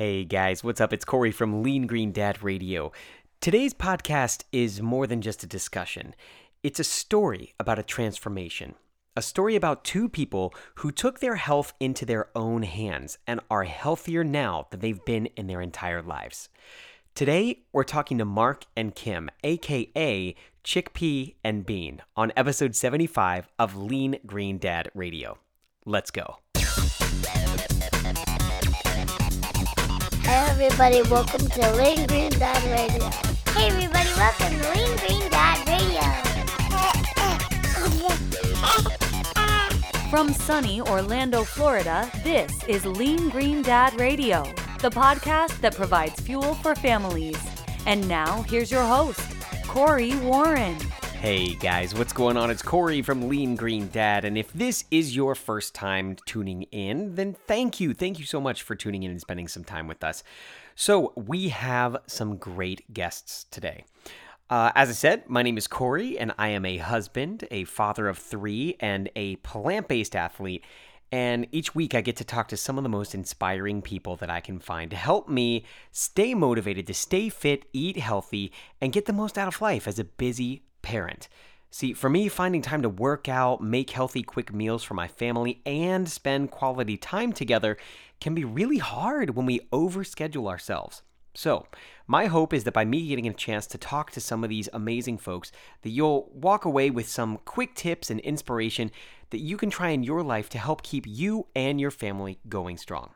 Hey guys, what's up? It's Corey from Lean Green Dad Radio. Today's podcast is more than just a discussion, it's a story about a transformation. A story about two people who took their health into their own hands and are healthier now than they've been in their entire lives. Today, we're talking to Mark and Kim, aka Chickpea and Bean, on episode 75 of Lean Green Dad Radio. Let's go. Everybody, welcome to Lean Green Dad Radio. Hey everybody, welcome to Lean Green Dad Radio. From sunny Orlando, Florida, this is Lean Green Dad Radio, the podcast that provides fuel for families. And now, here's your host, Corey Warren. Hey guys, what's going on? It's Corey from Lean Green Dad. And if this is your first time tuning in, then thank you. Thank you so much for tuning in and spending some time with us. So, we have some great guests today. Uh, as I said, my name is Corey, and I am a husband, a father of three, and a plant based athlete. And each week I get to talk to some of the most inspiring people that I can find to help me stay motivated to stay fit, eat healthy, and get the most out of life as a busy parent. See, for me, finding time to work out, make healthy, quick meals for my family, and spend quality time together can be really hard when we overschedule ourselves. So, my hope is that by me getting a chance to talk to some of these amazing folks, that you'll walk away with some quick tips and inspiration that you can try in your life to help keep you and your family going strong.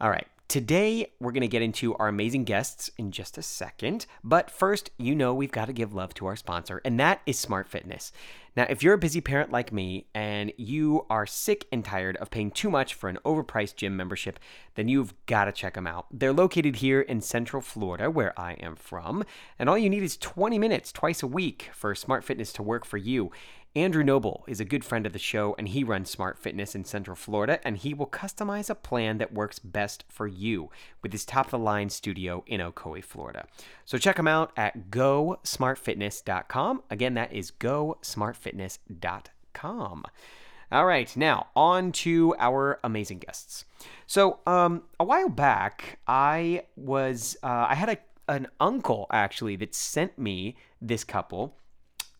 All right, Today, we're going to get into our amazing guests in just a second. But first, you know we've got to give love to our sponsor, and that is Smart Fitness. Now, if you're a busy parent like me and you are sick and tired of paying too much for an overpriced gym membership, then you've got to check them out. They're located here in Central Florida, where I am from, and all you need is 20 minutes twice a week for Smart Fitness to work for you. Andrew Noble is a good friend of the show, and he runs Smart Fitness in Central Florida, and he will customize a plan that works best for you with his top of the line studio in Ocoee, Florida. So check him out at gosmartfitness.com. Again, that is gosmartfitness.com. All right, now on to our amazing guests. So, um, a while back, I was uh, I had a an uncle actually that sent me this couple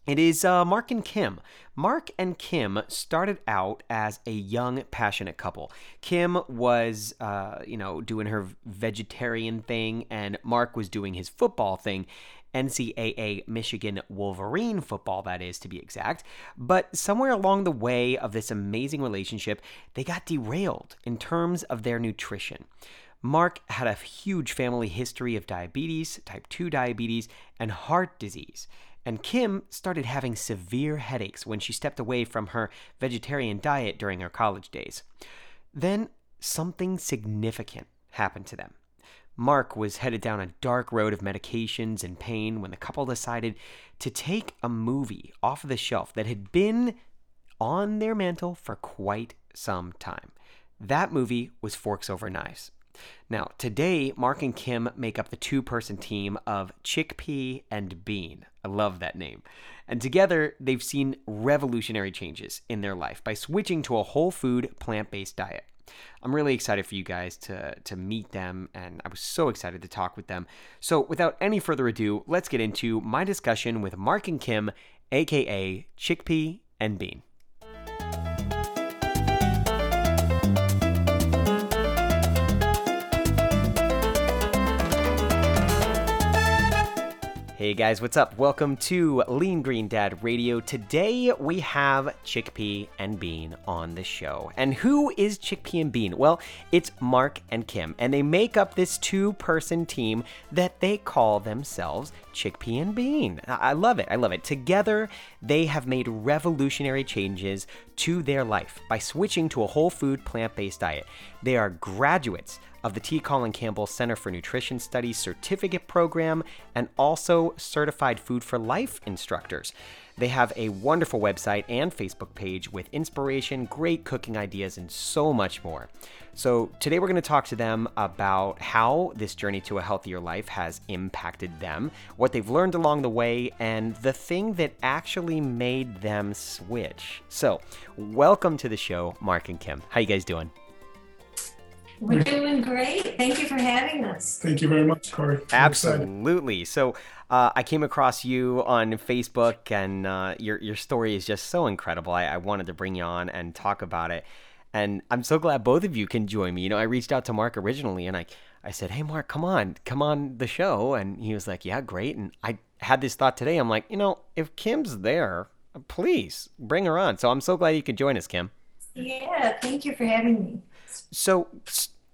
it is uh, Mark and Kim. Mark and Kim started out as a young, passionate couple. Kim was, uh, you know, doing her vegetarian thing, and Mark was doing his football thing. NCAA Michigan Wolverine football, that is to be exact. But somewhere along the way of this amazing relationship, they got derailed in terms of their nutrition. Mark had a huge family history of diabetes, type 2 diabetes, and heart disease and Kim started having severe headaches when she stepped away from her vegetarian diet during her college days. Then something significant happened to them. Mark was headed down a dark road of medications and pain when the couple decided to take a movie off the shelf that had been on their mantle for quite some time. That movie was Forks Over Knives. Now, today, Mark and Kim make up the two person team of Chickpea and Bean. I love that name. And together, they've seen revolutionary changes in their life by switching to a whole food, plant based diet. I'm really excited for you guys to, to meet them, and I was so excited to talk with them. So, without any further ado, let's get into my discussion with Mark and Kim, aka Chickpea and Bean. Hey guys, what's up? Welcome to Lean Green Dad Radio. Today we have Chickpea and Bean on the show. And who is Chickpea and Bean? Well, it's Mark and Kim, and they make up this two person team that they call themselves Chickpea and Bean. I love it. I love it. Together, they have made revolutionary changes to their life by switching to a whole food plant based diet. They are graduates of the T. Colin Campbell Center for Nutrition Studies certificate program and also certified Food for Life instructors. They have a wonderful website and Facebook page with inspiration, great cooking ideas, and so much more. So, today we're going to talk to them about how this journey to a healthier life has impacted them, what they've learned along the way, and the thing that actually made them switch. So, welcome to the show, Mark and Kim. How you guys doing? We're doing great. Thank you for having us. Thank you very much, Corey. Absolutely. So uh, I came across you on Facebook, and uh, your your story is just so incredible. I, I wanted to bring you on and talk about it, and I'm so glad both of you can join me. You know, I reached out to Mark originally, and I I said, "Hey, Mark, come on, come on the show," and he was like, "Yeah, great." And I had this thought today. I'm like, you know, if Kim's there, please bring her on. So I'm so glad you could join us, Kim. Yeah, thank you for having me. So,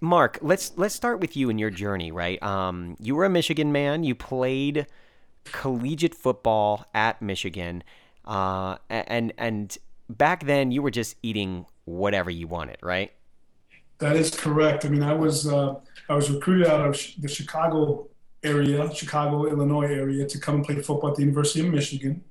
Mark, let's let's start with you and your journey. Right, um, you were a Michigan man. You played collegiate football at Michigan, uh, and and back then you were just eating whatever you wanted, right? That is correct. I mean, I was uh, I was recruited out of the Chicago area, Chicago, Illinois area, to come and play football at the University of Michigan.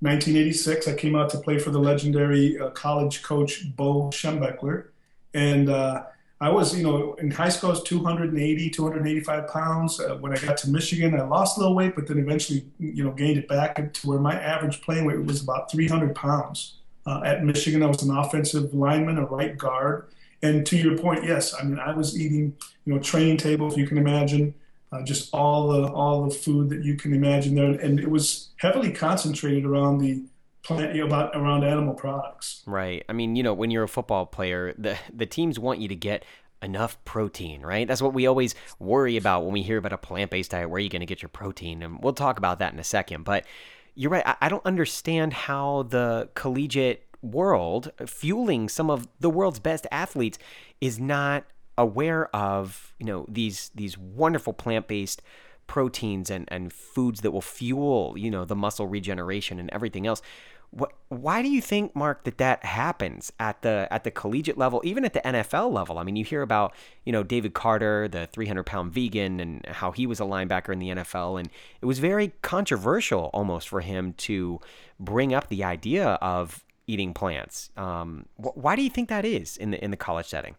1986, I came out to play for the legendary uh, college coach Bo Schembechler, and uh, I was, you know, in high school, I was 280, 285 pounds. Uh, when I got to Michigan, I lost a little weight, but then eventually, you know, gained it back to where my average playing weight was about 300 pounds. Uh, at Michigan, I was an offensive lineman, a right guard. And to your point, yes, I mean, I was eating, you know, training tables, you can imagine, uh, just all the all the food that you can imagine there, and it was heavily concentrated around the plant about around animal products. Right. I mean, you know, when you're a football player, the the teams want you to get enough protein, right? That's what we always worry about when we hear about a plant-based diet. Where are you going to get your protein? And we'll talk about that in a second. But you're right. I, I don't understand how the collegiate world, fueling some of the world's best athletes, is not aware of you know these these wonderful plant-based proteins and and foods that will fuel you know the muscle regeneration and everything else what, why do you think, Mark, that that happens at the at the collegiate level, even at the NFL level? I mean, you hear about you know David Carter, the 300 pound vegan, and how he was a linebacker in the NFL, and it was very controversial almost for him to bring up the idea of eating plants. Um, wh- why do you think that is in the in the college setting?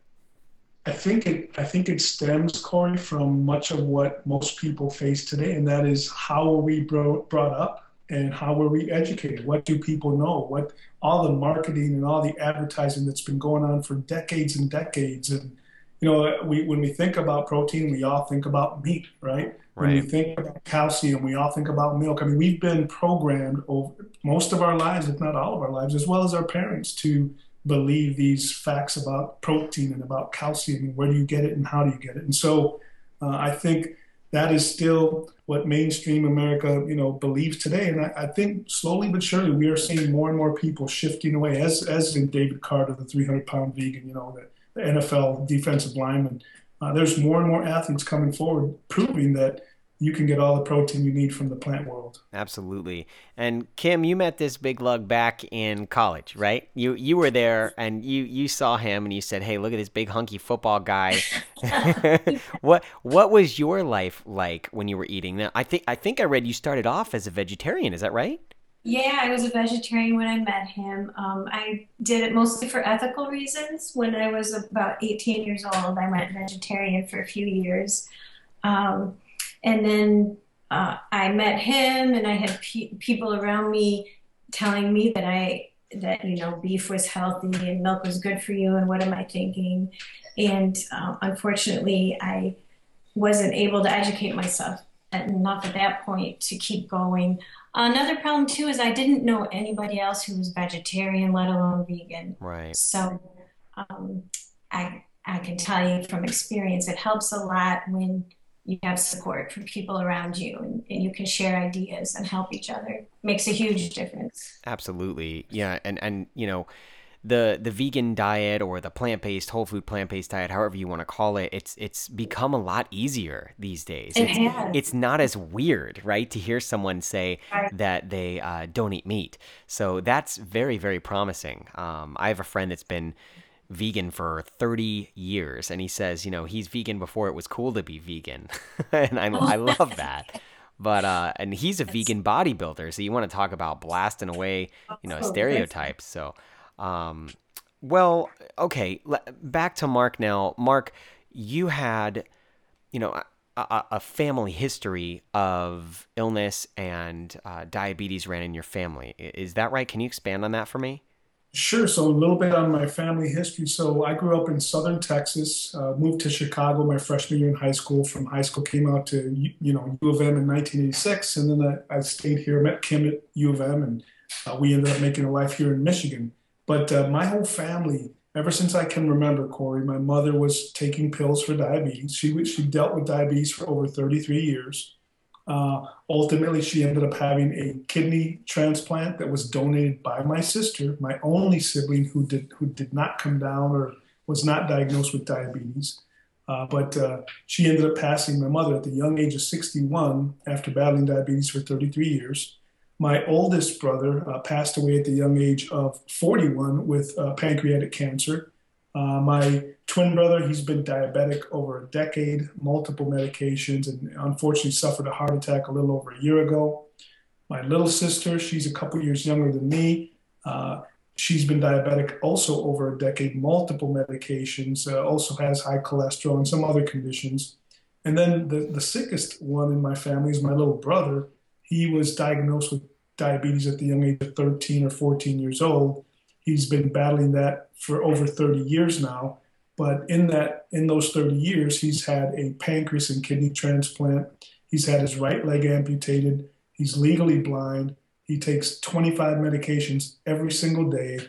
I think it I think it stems, Corey, from much of what most people face today, and that is how are we brought brought up and how were we educated? What do people know? What all the marketing and all the advertising that's been going on for decades and decades. And you know, we when we think about protein, we all think about meat, right? When we think about calcium, we all think about milk. I mean, we've been programmed over most of our lives, if not all of our lives, as well as our parents, to believe these facts about protein and about calcium and where do you get it and how do you get it. And so, uh, I think that is still what mainstream America, you know, believes today. And I, I, think slowly but surely we are seeing more and more people shifting away, as as in David Carter, the 300 pound vegan, you know, the, the NFL defensive lineman. Uh, there's more and more athletes coming forward proving that you can get all the protein you need from the plant world. Absolutely. And Kim, you met this big lug back in college, right? You you were there and you you saw him and you said, "Hey, look at this big hunky football guy." what what was your life like when you were eating? Now, I think I think I read you started off as a vegetarian. Is that right? Yeah, I was a vegetarian when I met him. Um, I did it mostly for ethical reasons. When I was about 18 years old, I went vegetarian for a few years. Um, and then uh, I met him, and I had pe- people around me telling me that I that you know beef was healthy and milk was good for you, and what am I thinking? And uh, unfortunately, I wasn't able to educate myself enough at that point to keep going. Another problem too is I didn't know anybody else who was vegetarian, let alone vegan. Right. So um, I I can tell you from experience, it helps a lot when you have support from people around you and, and, you can share ideas and help each other. Makes a huge difference. Absolutely. Yeah and and you know the the vegan diet or the plant-based whole food plant-based diet however you want to call it it's it's become a lot easier these days. It it's, has. it's not as weird right to hear someone say that they uh, don't eat meat. So that's very very promising. Um, i have a friend that's been vegan for 30 years and he says you know he's vegan before it was cool to be vegan. And I, I love that. But uh and he's a vegan bodybuilder so you want to talk about blasting away you know Oh, stereotypes. So um well okay back to mark now. Mark you had you know a, a, a family history of illness and uh, diabetes ran in your family. Is that right? Can you expand on that for me Sure. So a little bit on my family history. So I grew up in Southern Texas, uh, moved to Chicago my freshman year in high school. From high school, came out to you know U of M in 1986, and then I, I stayed here, met Kim at U of M, and uh, we ended up making a life here in Michigan. But uh, my whole family, ever since I can remember, Corey, my mother was taking pills for diabetes. She she dealt with diabetes for over 33 years. Uh, ultimately, she ended up having a kidney transplant that was donated by my sister, my only sibling who did who did not come down or was not diagnosed with diabetes. Uh, but uh, she ended up passing my mother at the young age of 61 after battling diabetes for 33 years. My oldest brother uh, passed away at the young age of 41 with uh, pancreatic cancer. Uh, my twin brother, he's been diabetic over a decade, multiple medications, and unfortunately suffered a heart attack a little over a year ago. My little sister, she's a couple years younger than me. Uh, she's been diabetic also over a decade, multiple medications, uh, also has high cholesterol and some other conditions. And then the, the sickest one in my family is my little brother. He was diagnosed with diabetes at the young age of 13 or 14 years old. He's been battling that for over 30 years now. But in that, in those 30 years, he's had a pancreas and kidney transplant. He's had his right leg amputated. He's legally blind. He takes 25 medications every single day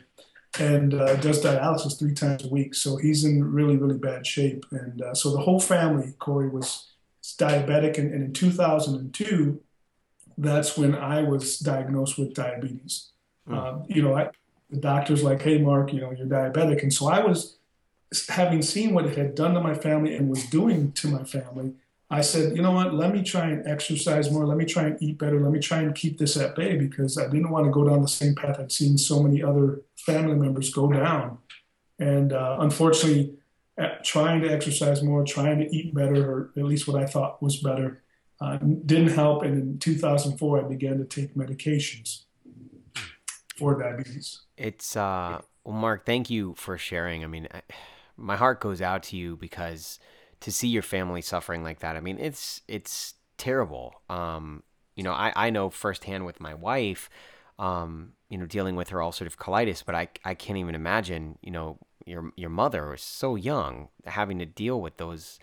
and uh, does dialysis three times a week. So he's in really, really bad shape. And uh, so the whole family, Corey, was diabetic. And, and, in 2002, that's when I was diagnosed with diabetes. Mm. you know, I, the doctor's like, hey, Mark, you know, you're diabetic. And so I was, having seen what it had done to my family and was doing to my family, I said, you know what, let me try and exercise more. Let me try and eat better. Let me try and keep this at bay because I didn't want to go down the same path I'd seen so many other family members go down. And uh, unfortunately, trying to exercise more, trying to eat better, or at least what I thought was better, uh, didn't help. And in 2004, I began to take medications for diabetes. It's uh, well, Mark. Thank you for sharing. I mean, I, my heart goes out to you because to see your family suffering like that. I mean, it's it's terrible. Um, you know, I I know firsthand with my wife. Um, you know, dealing with her ulcerative colitis, but I I can't even imagine. You know, your your mother was so young, having to deal with those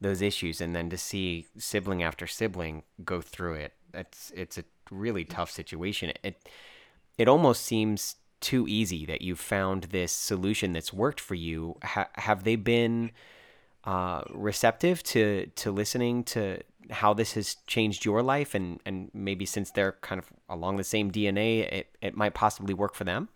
those issues, and then to see sibling after sibling go through it. It's it's a really tough situation. It it almost seems too easy that you've found this solution that's worked for you. Ha- have they been uh, receptive to to listening to how this has changed your life, and and maybe since they're kind of along the same DNA, it it might possibly work for them?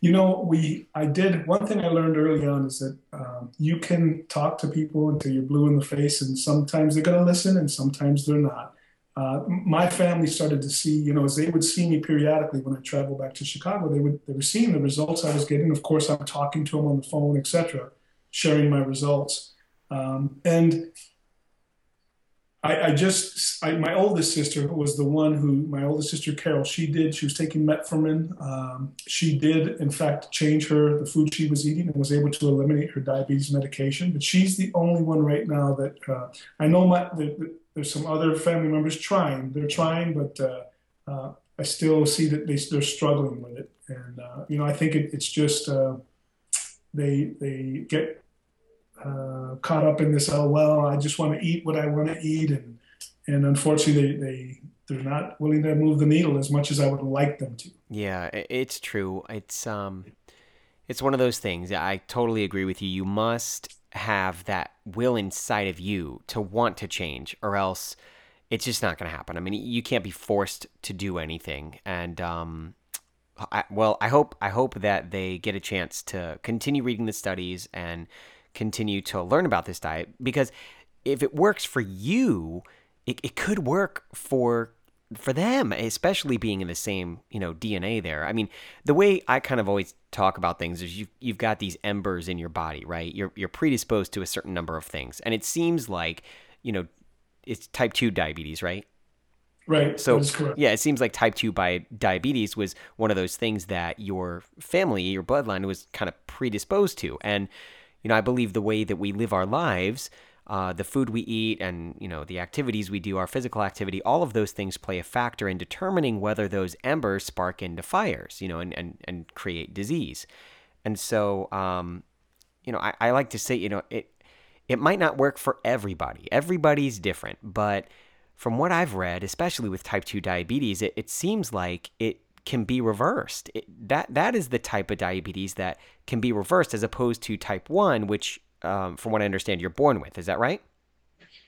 You know, we I did one thing I learned early on is that um, you can talk to people until you're blue in the face, and sometimes they're going to listen, and sometimes they're not uh, my family started to see, you know, as they would see me periodically when I traveled back to Chicago, they would they were seeing the results I was getting. Of course, I'm talking to them on the phone, etc., sharing my results. Um, and I, I just, I, my oldest sister was the one who, my oldest sister Carol, she did, she was taking metformin. Um, she did, in fact, change her, the food she was eating and was able to eliminate her diabetes medication. But she's the only one right now that uh, I know my, the, the, there's some other family members trying. They're trying, but uh, uh, I still see that they, they're struggling with it. And, uh, you know, I think it, it's just uh, they, they get uh, caught up in this, oh, well, I just want to eat what I want to eat. And, and unfortunately, they, they, they're not willing to move the needle as much as I would like them to. Yeah, it's true. It's, um, it's one of those things. I totally agree with you. You must have that will inside of you to want to change, or else it's just not going to happen. I mean, you can't be forced to do anything. And um, I, well, I hope I hope that they get a chance to continue reading the studies and continue to learn about this diet because if it works for you, it, it could work for for them, especially being in the same, you know, DNA there. I mean, the way I kind of always talk about things is you've, you've got these embers in your body, right? You're, you're predisposed to a certain number of things. And it seems like, you know, it's type 2 diabetes, right? Right. So, yeah, it seems like type 2 by diabetes was one of those things that your family, your bloodline was kind of predisposed to. And, you know, I believe the way that we live our lives uh, the food we eat and you know the activities we do, our physical activity, all of those things play a factor in determining whether those embers spark into fires, you know, and and, and create disease. And so, um, you know, I, I like to say, you know, it it might not work for everybody. Everybody's different, but from what I've read, especially with type 2 diabetes, it, it seems like it can be reversed. It, that that is the type of diabetes that can be reversed as opposed to type 1, which um, from what I understand you're born with. Is that right?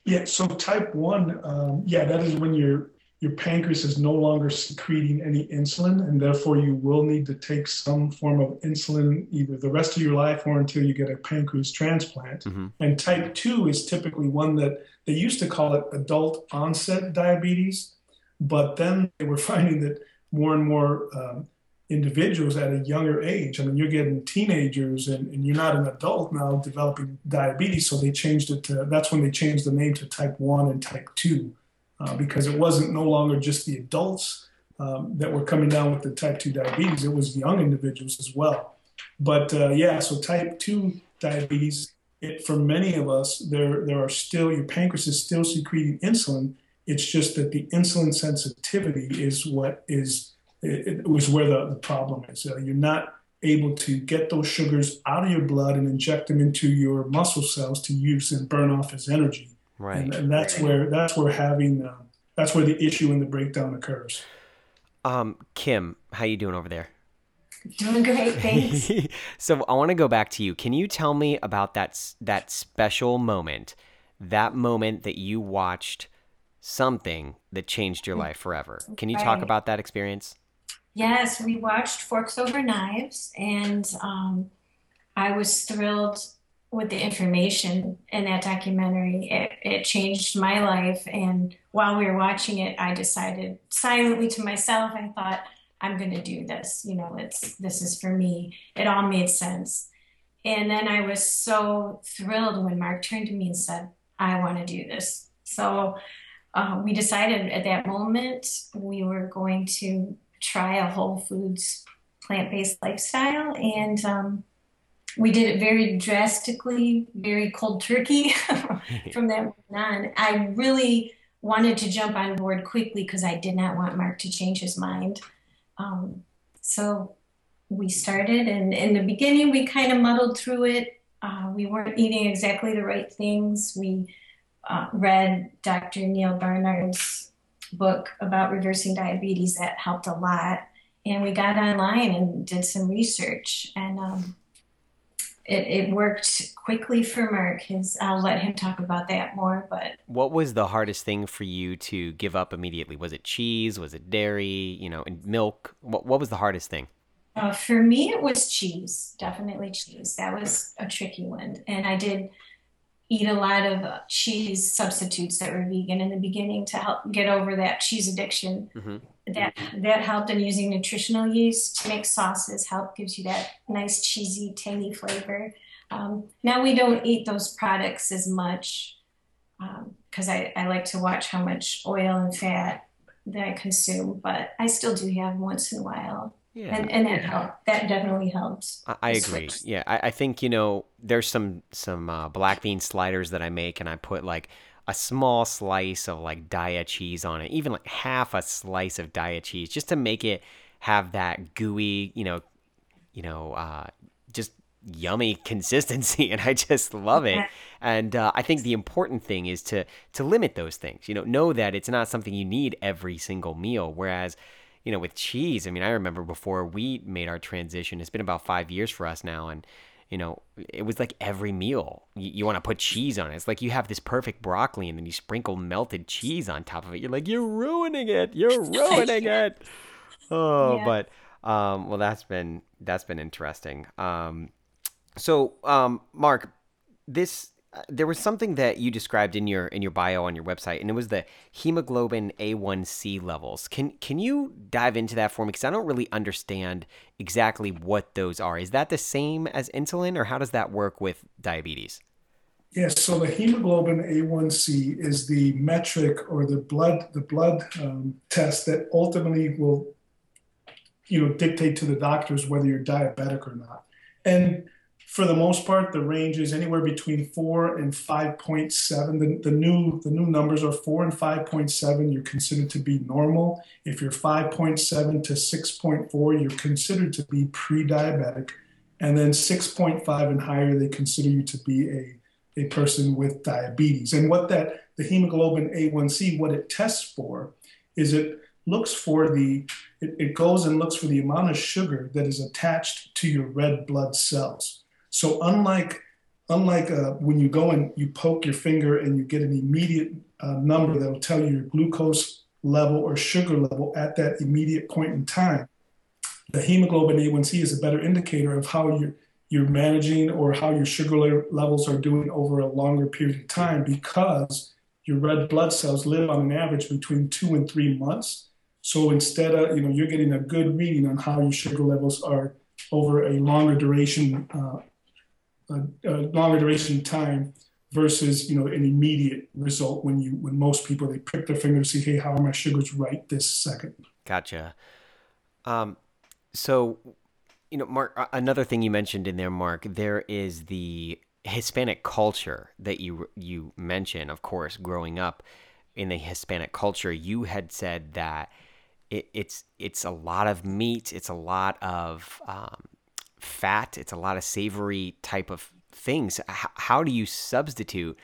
Yeah, so type 1, um, yeah, that is when your your pancreas is no longer secreting any insulin, and therefore you will need to take some form of insulin either the rest of your life or until you get a pancreas transplant. Mm-hmm. And type 2 is typically one that they used to call it adult onset diabetes, but then they were finding that more and more um, individuals at a younger age. I mean, you're getting teenagers and, and, you're not an adult now developing diabetes. So they changed it to, that's when they changed the name to type 1 and type 2 uh, because it wasn't no longer just the adults um, that were coming down with the type 2 diabetes, it was young individuals as well. But uh, yeah, so type 2 diabetes, it, for many of us, there, there are still, your pancreas is still secreting insulin. It's just that the insulin sensitivity is what is it, it was where the, the problem is. Uh, you're not able to get those sugars out of your blood and inject them into your muscle cells to use and burn off as energy. Right. And, and that's where that's where having uh, that's where the issue and the breakdown occurs. Um, Kim, how you doing over there? Doing great, thanks. so I want to go back to you. Can you tell me about that that special moment, that moment that you watched something that changed your life forever? Can you right. talk about that experience? Yes, we watched Forks Over Knives, and um, I was thrilled with the information in that documentary. It, it changed my life, and while we were watching it, I decided silently to myself, I thought, I'm going to do this. You know, it's this is for me. It all made sense. And then I was so thrilled when Mark turned to me and said, I want to do this. So uh, we decided at that moment we were going to try a whole foods plant based lifestyle. And um, we did it very drastically, very cold turkey from that on. I really wanted to jump on board quickly because I did not want Mark to change his mind. Um, so we started, and in the beginning, we kind of muddled through it. Uh, we weren't eating exactly the right things. We uh, read Dr. Neal Barnard's book about reversing diabetes that helped a lot. And we got online and did some research, and um, it, it worked quickly for Mark. His, I'll let him talk about that more. But what was the hardest thing for you to give up immediately? Was it cheese? Was it dairy? You know, and milk? What What was the hardest thing? Uh, for me, it was cheese. Definitely cheese. That was a tricky one, and I did eat a lot of uh, cheese substitutes that were vegan in the beginning to help get over that cheese addiction. Mm-hmm. That that helped in using nutritional yeast to make sauces. Help gives you that nice cheesy, tangy flavor. Um, now we don't eat those products as much because um, I, I like to watch how much oil and fat that I consume, but I still do have once in a while yeah. And, and that helped. That definitely helps. I, I agree. Yeah, I, I, think you know there's some some uh, black bean sliders that I make, and I put like a small slice of like Daiya cheese on it, even like half a slice of Daiya cheese, just to make it have that gooey, you know, you know, uh, just yummy consistency, and I just love it. And uh, I think the important thing is to to limit those things. You know, know that it's not something you need every single meal. Whereas you know, with cheese, I mean, I remember before we made our transition, it's been about five years for us now. And, you know, it was like every meal you, you want to put cheese on it. It's like you have this perfect broccoli and then you sprinkle melted cheese on top of it. You're like, you're ruining it. You're ruining it. Oh, yeah. but, um, well, that's been, that's been interesting. Um, so, um, Mark, this there was something that you described in your in your bio on your website, and it was the hemoglobin A1C levels. Can can you dive into that for me? Because I don't really understand exactly what those are. Is that the same as insulin, or how does that work with diabetes? Yes. So the hemoglobin A1C is the metric or the blood the blood um, test that ultimately will, you know, dictate to the doctors whether you're diabetic or not. And for the most part, the range is anywhere between four and five point seven. The, the new the new numbers are four and five point seven. You're considered to be normal. If you're five point seven to six point four, you're considered to be pre-diabetic, and then six point five and higher, they consider you to be a a person with diabetes. And what that the hemoglobin A1C, what it tests for, is it looks for the it, it goes and looks for the amount of sugar that is attached to your red blood cells. So unlike unlike uh, when you go and you poke your finger and you get an immediate uh, number that will tell you your glucose level or sugar level at that immediate point in time, the hemoglobin A1C is a better indicator of how you're you're managing or how your sugar levels are doing over a longer period of time because your red blood cells live on an average between two and three months. So instead of, you know, you're getting a good reading on how your sugar levels are over a longer duration uh, a, a longer duration time versus you know an immediate result when you when most people they prick their finger to see hey how are my sugars right this second? Gotcha. Um so you know mark another thing you mentioned in there mark there is the hispanic culture that you you mention of course growing up in the hispanic culture you had said that it, it's it's a lot of meat it's a lot of um, fat. It's a lot of savory type of things. H- how do you substitute?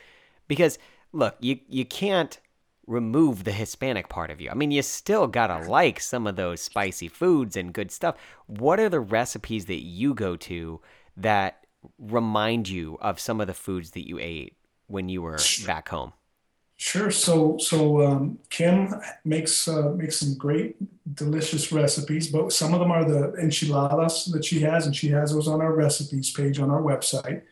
Because look, you you can't remove the Hispanic part of you. I mean, you still gotta like some of those spicy foods and good stuff. What are the recipes that you go to that remind you of some of the foods that you ate when you were back home? Sure. So so um, Kim makes uh, makes some great, delicious recipes, but some of them are the enchiladas that she has, and she has those on our recipes page on our website.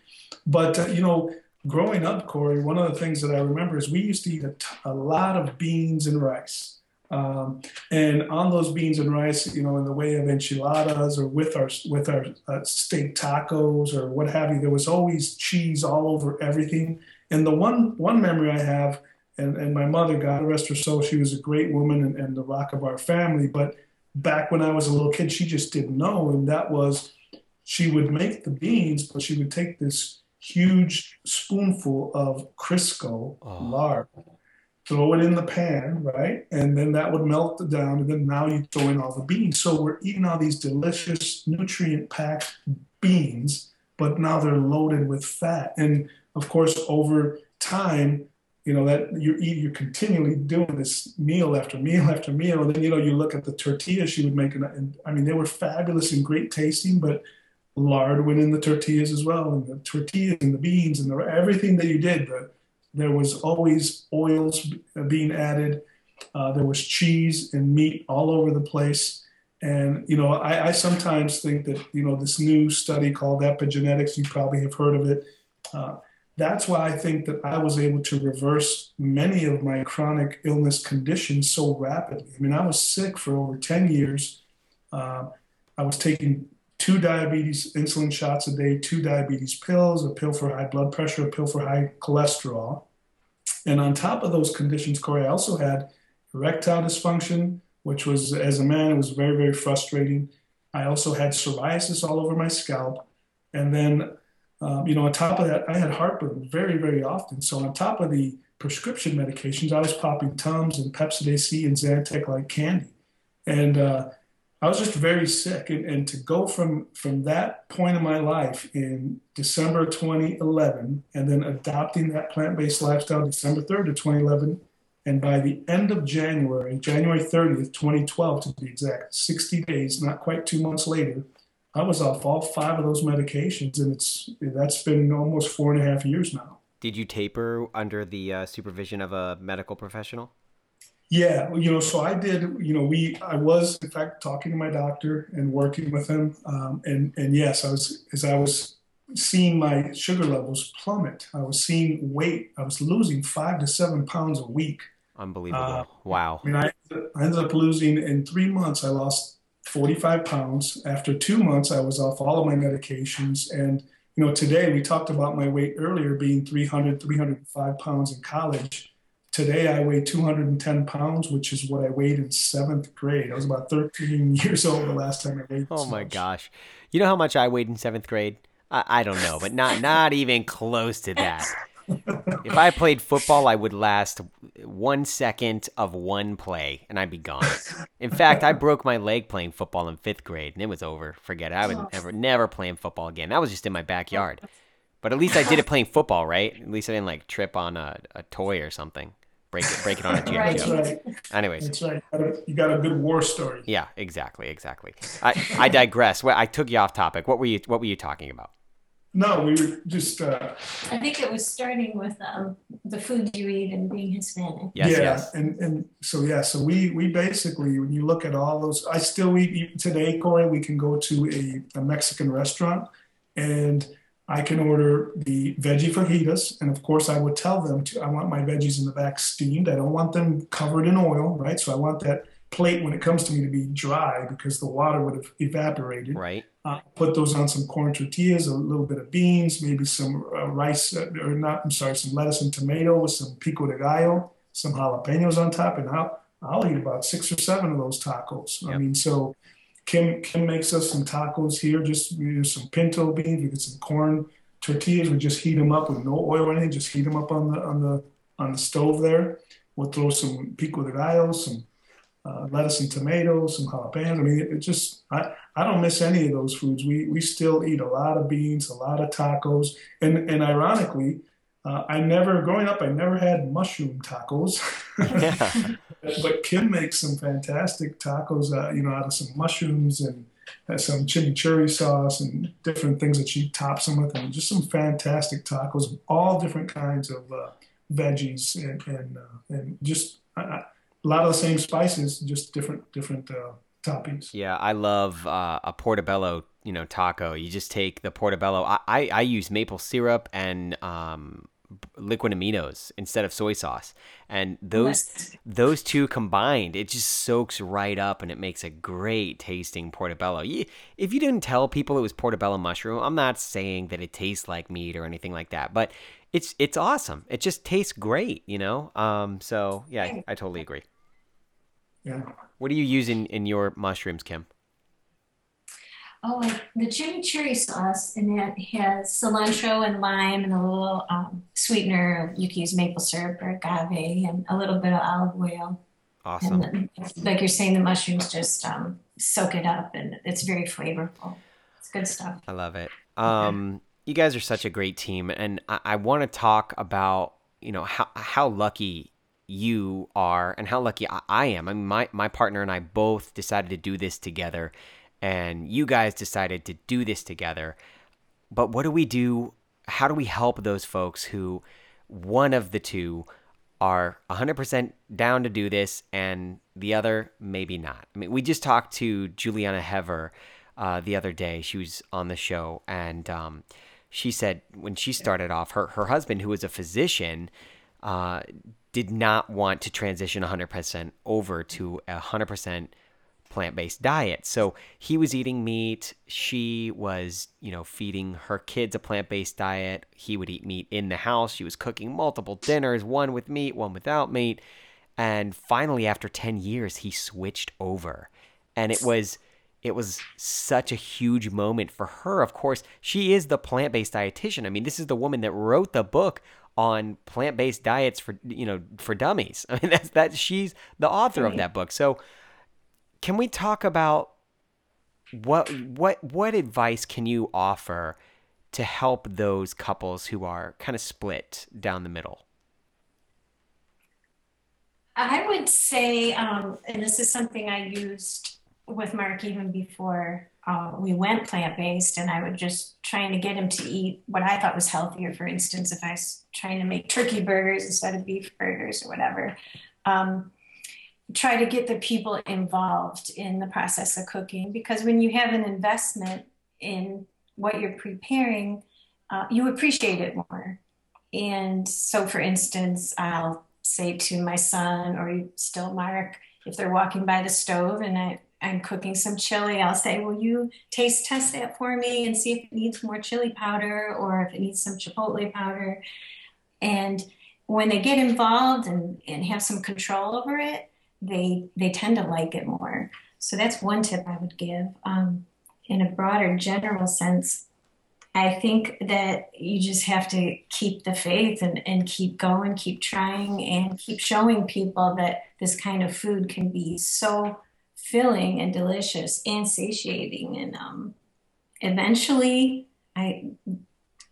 But uh, you know, growing up, Corey, one of the things that I remember is we used to eat a, t- a lot of beans and rice. Um, and on those beans and rice, you know, in the way of enchiladas or with our with our uh, steak tacos or what have you, there was always cheese all over everything. And the one one memory I have and, and my mother, God rest her soul, she was a great woman and, and the rock of our family. But back when I was a little kid, she just didn't know. And that was she would make the beans, but she would take this huge spoonful of Crisco oh. lard, throw it in the pan, right? And then that would melt down. And then now you throw in all the beans. So we're eating all these delicious, nutrient packed beans, but now they're loaded with fat. And of course, over time, you know that you're you're continually doing this meal after meal after meal. And then you know you look at the tortillas she would make and, and i mean they were fabulous and great tasting but lard went in the tortillas as well and the tortillas and the beans and the, everything that you did the, there was always oils being added. Uh, there was cheese and meat all over the place. And you know I, I, sometimes think that you know this new study called epigenetics you probably have heard of it uh, that's why I think that I was able to reverse many of my chronic illness conditions so rapidly. I mean, I was sick for over 10 years. Uh, I was taking two diabetes insulin shots a day, two diabetes pills, a pill for high blood pressure, a pill for high cholesterol. And on top of those conditions, Corey, I also had erectile dysfunction, which was, as a man, it was very, very frustrating. I also had psoriasis all over my scalp. And then um, you know, on top of that, I had heartburn very, very often. So on top of the prescription medications, I was popping Tums and Pepcid C and Zantac like candy, and uh, I was just very sick. And, and, to go from from that point in my life in December 2011, and then adopting that plant-based lifestyle December 3rd of 2011, and by the end of January, January 30th, 2012 to be exact, 60 days, not quite two months later, I was off all five of those medications, and it's that's been almost four and a half years now. Did you taper under the uh, supervision of a medical professional? Yeah, you know, so I did. You know, we I was in fact talking to my doctor and working with him, um, and and yes, I was as I was seeing my sugar levels plummet. I was seeing weight. I was losing five to seven pounds a week. Unbelievable! Uh, wow. I mean, I, I ended up losing in three months. I lost 45 pounds. After two months, I was off all of my medications. And, you know, today we talked about my weight earlier being 300, 305 pounds in college. Today I weigh 210 pounds, which is what I weighed in seventh grade. I was about 13 years old the last time I weighed. Oh my much. gosh. You know how much I weighed in seventh grade? I, I don't know, but not not even close to that. If I played football, I would last one second of one play and I'd be gone. In fact, I broke my leg playing football in fifth grade and it was over. Forget it. I would oh. never, never playing football again. That was just in my backyard. Oh, but at least I did it playing football, right? At least I didn't like trip on a, a toy or something. Break it, break it on a GI Right. That's Joe. right. Anyways, That's right. You got a- You got a good war story. yeah, exactly, exactly. I, I digress. Well, I took you off topic. What were you What were you talking about? No, we were just uh, I think it was starting with um, the food you eat and being Hispanic. Yes, yeah, yes. and and so yeah, so we we basically when you look at all those, I still eat even today, Corey. We can go to a, a Mexican restaurant, and I can order the veggie fajitas, and of course I would tell them to I want my veggies in the back steamed. I don't want them covered in oil, right? So I want that plate when it comes to me to be dry because the water would have evaporated. Right. Uh, put those on some corn tortillas, a little bit of beans, maybe some uh, rice, uh, or not, I'm sorry, some lettuce and tomato with some pico de gallo, some jalapenos on top, and I'll, I'll eat about six or seven of those tacos. I mean, so Kim, Kim makes us some tacos here, just we use some pinto beans, we get some corn tortillas, we just heat them up with no oil or anything, just heat them up on the, on the, on the stove there. We'll throw some pico de gallo, some uh, lettuce and tomatoes, some jalapenos. I mean, it, it just, I, I don't miss any of those foods. We we still eat a lot of beans, a lot of tacos, and and ironically, uh, I never growing up I never had mushroom tacos, Yeah. but Kim makes some fantastic tacos, uh, you know, out of some mushrooms and has some chimichurri sauce and different things that she tops them with, and just some fantastic tacos, all different kinds of uh, veggies and and uh, and just I, a lot of the same spices, just different different uh, toppings. Yeah, I love uh, a portobello, you know, taco. You just take the portobello. I, I, I use maple syrup and um, liquid aminos instead of soy sauce, and those those two combined, it just soaks right up, and it makes a great tasting portobello. You, if you didn't tell people it was portobello mushroom, I'm not saying that it tastes like meat or anything like that, but it's it's awesome. It just tastes great, you know. Um, so yeah, I, I totally agree. Yeah. What do you use in, in your mushrooms, Kim? Oh, like the chimichurri sauce, and that has cilantro and lime and a little um, sweetener. You can use maple syrup or agave and a little bit of olive oil. Awesome. And the, like you're saying, the mushrooms just um, soak it up, and it's very flavorful. It's good stuff. I love it. Um, you guys are such a great team, and I, I want to talk about you know how how lucky you are and how lucky I, am. I mean, my my partner and I both decided to do this together, and you guys decided to do this together. But what do we do? How do we help those folks who one of the two are 100% down to do this and the other maybe not? I mean, we just talked to Julieanna Hever uh, the other day. She was on the show and um, she said when she started off, her, her husband, who was a physician, uh, did not want to transition 100% over to a 100% plant-based diet. So he was eating meat, she was, you know, feeding her kids a plant-based diet. He would eat meat in the house. She was cooking multiple dinners, one with meat, one without meat. And finally after 10 years he switched over. And it was it was such a huge moment for her. Of course, she is the plant-based dietitian. I mean, this is the woman that wrote the book on plant-based diets for you know for dummies. I mean, that's that she's the author of that book. So, can we talk about what what what advice can you offer to help those couples who are kind of split down the middle? I would say, um, and this is something I used with Mark even before uh, we went plant based, and I would just trying to get him to eat what I thought was healthier. For instance, if I was trying to make turkey burgers instead of beef burgers or whatever, um, try to get the people involved in the process of cooking because when you have an investment in what you're preparing, uh, you appreciate it more. And so, for instance, I'll say to my son or still Mark, if they're walking by the stove and I, I'm cooking some chili, I'll say, Will you taste test that for me and see if it needs more chili powder or if it needs some chipotle powder? And when they get involved and, and have some control over it, they they tend to like it more. So that's one tip I would give. Um, in a broader general sense, I think that you just have to keep the faith and, and keep going, keep trying, and keep showing people that this kind of food can be so filling and delicious and satiating. And um, eventually, I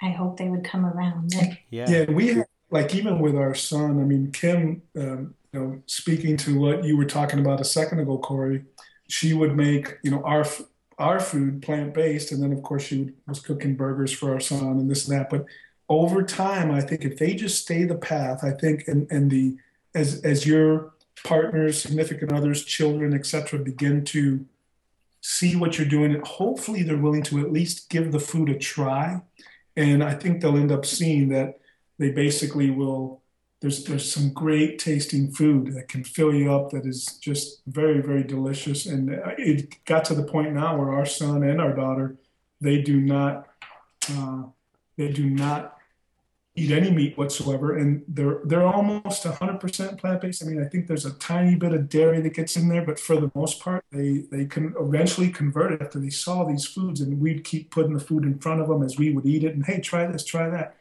I hope they would come around. Yeah, yeah. We have, like even with our son. I mean, Kim. Um, you know, speaking to what you were talking about a second ago, Corey, she would make you know our our food plant based, and then of course she was cooking burgers for our son and this and that. But over time, I think if they just stay the path, I think, and and the as as your partners, significant others, children, etc., begin to see what you're doing, hopefully they're willing to at least give the food a try, and I think they'll end up seeing that they basically will there's there's some great tasting food that can fill you up that is just very very delicious and it got to the point now where our son and our daughter they do not uh, they do not eat any meat whatsoever and they're they're almost 100% plant-based i mean i think there's a tiny bit of dairy that gets in there but for the most part they they can eventually convert it after they saw these foods and we'd keep putting the food in front of them as we would eat it and hey try this try that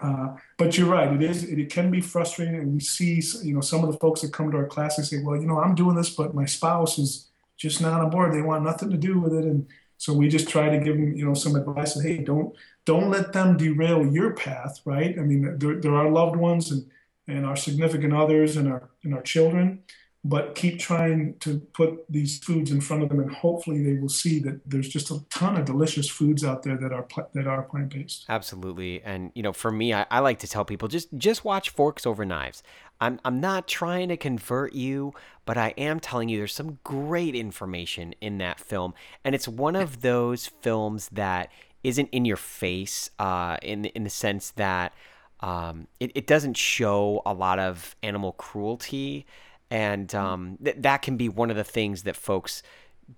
uh, but you're right. It is. It, can be frustrating, and we see, you know, some of the folks that come to our class and say, "Well, you know, I'm doing this, but my spouse is just not on board. They want nothing to do with it." And so we just try to give them, you know, some advice. And, hey, don't don't let them derail your path. Right? I mean, there, are loved ones and and our significant others and our and our children but keep trying to put these foods in front of them and hopefully they will see that there's just a ton of delicious foods out there that are that are plant-based absolutely and you know for me I, I, like to tell people just just watch forks over knives I'm, I'm not trying to convert you but i am telling you there's some great information in that film and it's one of those films that isn't in your face uh, in, in the sense that um, it, it doesn't show a lot of animal cruelty and um, th- that can be one of the things that folks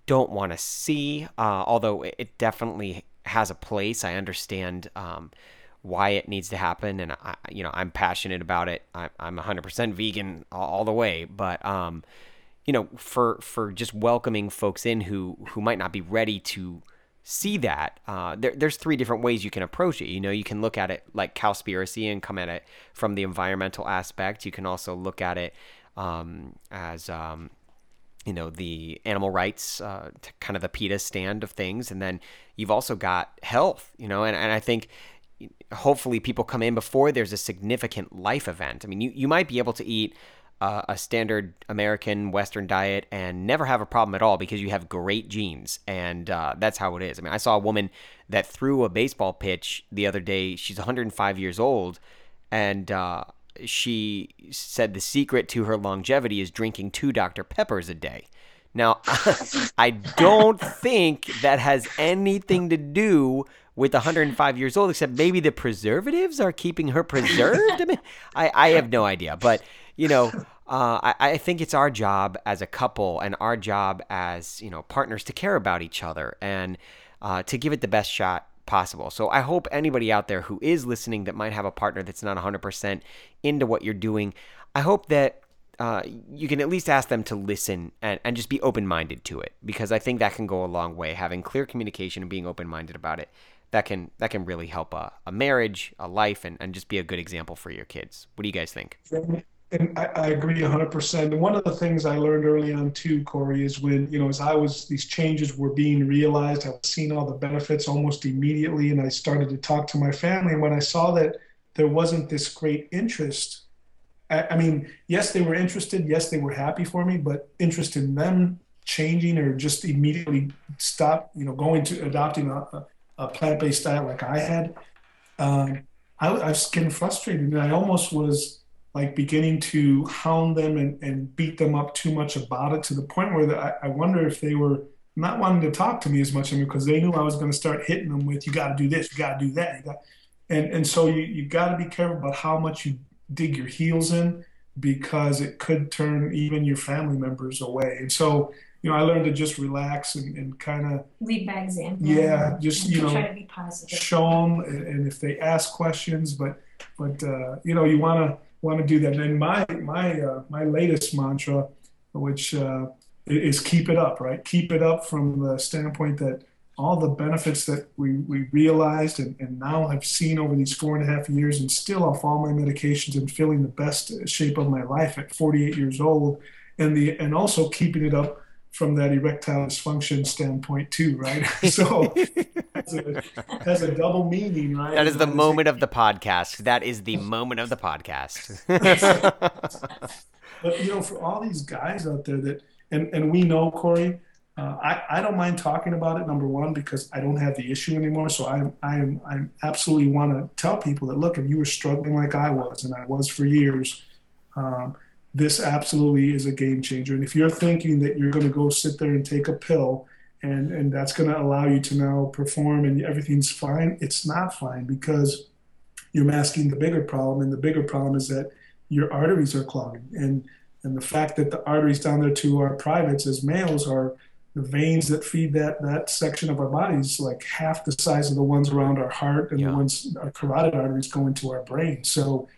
don't want to see. Uh, although it definitely has a place, I understand um, why it needs to happen, and I, you know, I'm passionate about it. I, am 100% vegan all, all, the way, but um, you know, for for just welcoming folks in who who might not be ready to see that uh, there, there's three different ways you can approach it you know you can look at it like cowspiracy and come at it from the environmental aspect you can also look at it um, as um, you know the animal rights, uh, kind of the PETA stand of things, and then you've also got health. You know, and, and I think hopefully people come in before there's a significant life event. I mean, you, you might be able to eat uh, a standard American Western diet and never have a problem at all because you have great genes. And uh, that's how it is. I mean, I saw a woman that threw a baseball pitch the other day. She's 105 years old. And uh, she said the secret to her longevity is drinking two Dr. Peppers a day. Now, I don't think that has anything to do with 105 years old, except maybe the preservatives are keeping her preserved. I mean, I, I have no idea. But, you know, uh, I, I think it's our job as a couple and our job as, you know, partners to care about each other and uh, to give it the best shot possible. So I hope anybody out there who is listening that might have a partner that's not 100% into what you're doing, I hope that uh, you can at least ask them to listen and, and just be open minded to it because I think that can go a long way. Having clear communication and being open minded about it that can that can really help a, a marriage, a life, and, and just be a good example for your kids. What do you guys think? And I, I, agree 100%. And one of the things I learned early on too, Corey, is when, you know, as I was, these changes were being realized, I was seeing all the benefits almost immediately. And I started to talk to my family. And when I saw that there wasn't this great interest, I, I mean, yes, they were interested. Yes, they were happy for me, but interest in them changing or just immediately stop, you know, going to adopting a, a plant-based diet like I had, um, I, I was getting frustrated. And I almost was, like beginning to hound them and, and beat them up too much about it to the point where the, I, I wonder if they were not wanting to talk to me as much because they knew I was going to start hitting them with, you got to do this, you got to do that. You and, and so you, you got to be careful about how much you dig your heels in because it could turn even your family members away. And so, you know, I learned to just relax and, and kind of lead by example. Yeah, just you know, try to be positive. Show them, and, and if they ask questions, but but uh, you know, you want to want to do that. And my my uh, my latest mantra, which uh, is keep it up, right? Keep it up from the standpoint that all the benefits that we, we realized and, and now have seen over these four and a half years and still off all my medications and feeling the best shape of my life at 48 years old and the and also keeping it up from that erectile dysfunction standpoint too right so has a, has a double meaning right That is the moment of the podcast. That is the moment of the podcast. but you know for all these guys out there that and, and we know corey uh, I, I don't mind talking about it number one because i don't have the issue anymore so i I am i absolutely want to tell people that look if you were struggling like i was and i was for years um, this absolutely is a game changer and if you're thinking that you're going to go sit there and take a pill and and that's going to allow you to now perform and everything's fine. It's not fine because you're masking the bigger problem and the bigger problem is that your arteries are clogging. And and the fact that the arteries down there to our privates as males are the veins that feed that that section of our bodies like half the size of the ones around our heart and Yeah. the ones our carotid arteries go into our brain. So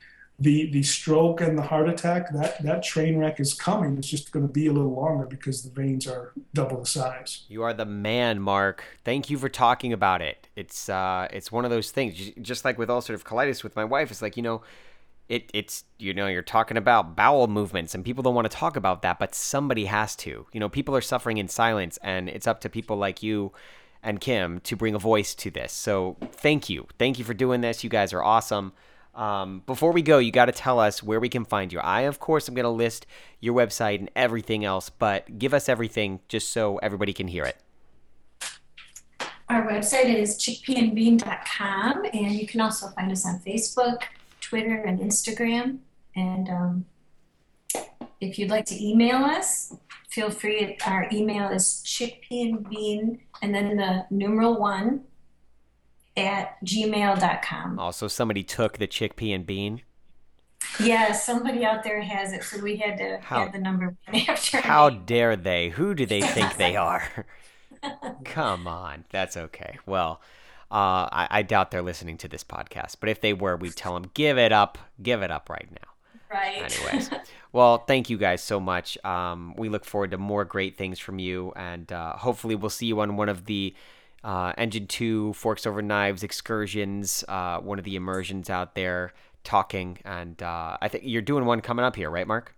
the the stroke and the heart attack that that train wreck is coming it's just going to be a little longer because the veins are double the size You are the man, Mark. Thank you for talking about it. It's uh, it's one of those things. Just like with ulcerative colitis with my wife, it's like you know, it it's you know you're talking about bowel movements and people don't want to talk about that, but somebody has to. You know, people are suffering in silence, and it's up to people like you and Kim to bring a voice to this. So thank you, thank you for doing this. You guys are awesome. Um, before we go, you got to tell us where we can find you. I, of course, am going to list your website and everything else, but give us everything just so everybody can hear it. Our website is chickpeaandbean.com, and you can also find us on Facebook, Twitter, and Instagram. And um, if you'd like to email us, feel free. Our email is chickpeaandbean, and then the numeral one at gmail.com. Also, somebody took the chickpea and bean. Yeah, somebody out there has it, so we had to How- add the number after. How name. dare they? Who do they think they are? Come on, that's okay. Well, uh, I, I doubt they're listening to this podcast, but if they were, we'd tell them, give it up, give it up right now. Right. Anyways, well, thank you guys so much. Um, we look forward to more great things from you, and uh, hopefully, we'll see you on one of the uh, Engine 2 Forks Over Knives excursions, uh, one of the immersions out there talking. And uh, I think you're doing one coming up here, right, Mark?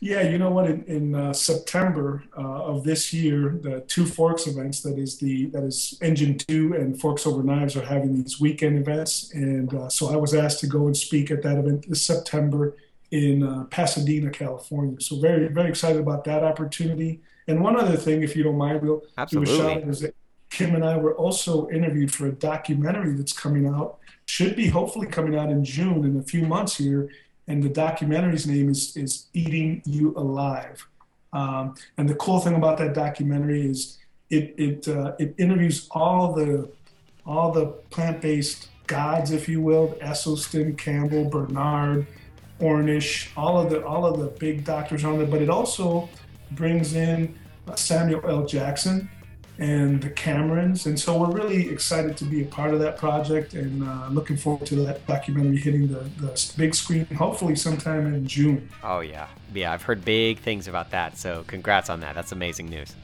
Yeah, you know what? In, in uh, September uh, of this year, the Two Forks events that is the that is Engine Two and Forks Over Knives are having these weekend events, and uh, so I was asked to go and speak at that event this September in uh, Pasadena, California. So very very excited about that opportunity. And one other thing, if you don't mind, we'll do a shout out is that Kim and I were also interviewed for a documentary that's coming out. Should be hopefully coming out in June in a few months here and the documentary's name is is Eating You Alive. Um, and the cool thing about that documentary is it it uh, it interviews all the all the plant-based gods, if you will, Esselstyn, Campbell, Barnard, Ornish, all of the all of the big doctors on there. But it also brings in Samuel L. Jackson and the Camerons, and so we're really excited to be a part of that project and uh, looking forward to that documentary hitting the, the big screen, hopefully sometime in June. Oh, yeah. Yeah, I've heard big things about that. So, congrats on that. That's amazing news.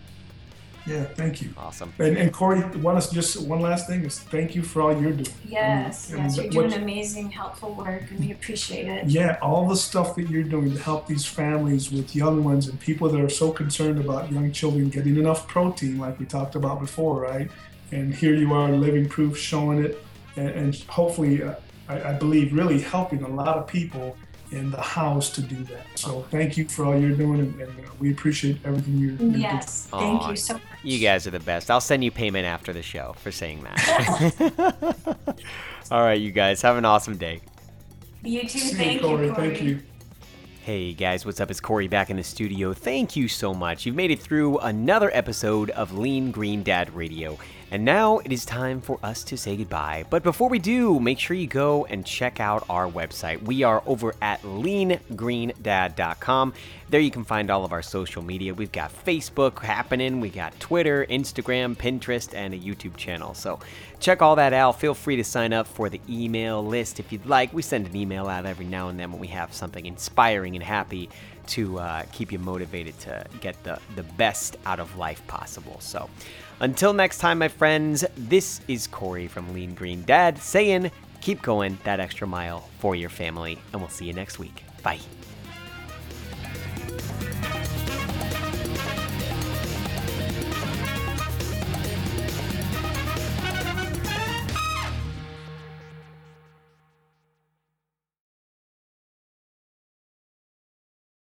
Yeah, thank you. Awesome. And, and Corey, one just one last thing is thank you for all you're doing. Yes, And- yes, and you're what- doing amazing, helpful work, and we appreciate it. Yeah, all the stuff that you're doing to help these families with young ones and people that are so concerned about young children getting enough protein, like we talked about before, right? And here you are, living proof, showing it, and, and hopefully, uh, I, I believe, really helping a lot of people in the house to do that. So thank you for all you're doing, and, and uh, we appreciate everything you're, you're doing. Yes, thank Aw, you so much. You guys are the best. I'll send you payment after the show for saying that. All right, you guys. Have an awesome day. You too. See you, Thank Corey. you, Corey. Thank you. Hey guys, what's up? It's Corey back in the studio. Thank you so much. You've made it through another episode of Lean Green Dad Radio. And now it is time for us to say goodbye. But before we do, make sure you go and check out our website. We are over at leangreendad.com. There you can find all of our social media. We've got Facebook happening, we got Twitter, Instagram, Pinterest, and a YouTube channel. So check all that out. Feel free to sign up for the email list if you'd like. We send an email out every now and then when we have something inspiring and happy to uh, keep you motivated to get the, the best out of life possible. So until next time, my friends, this is Corey from Lean Green Dad saying, keep going that extra mile for your family, and we'll see you next week. Bye.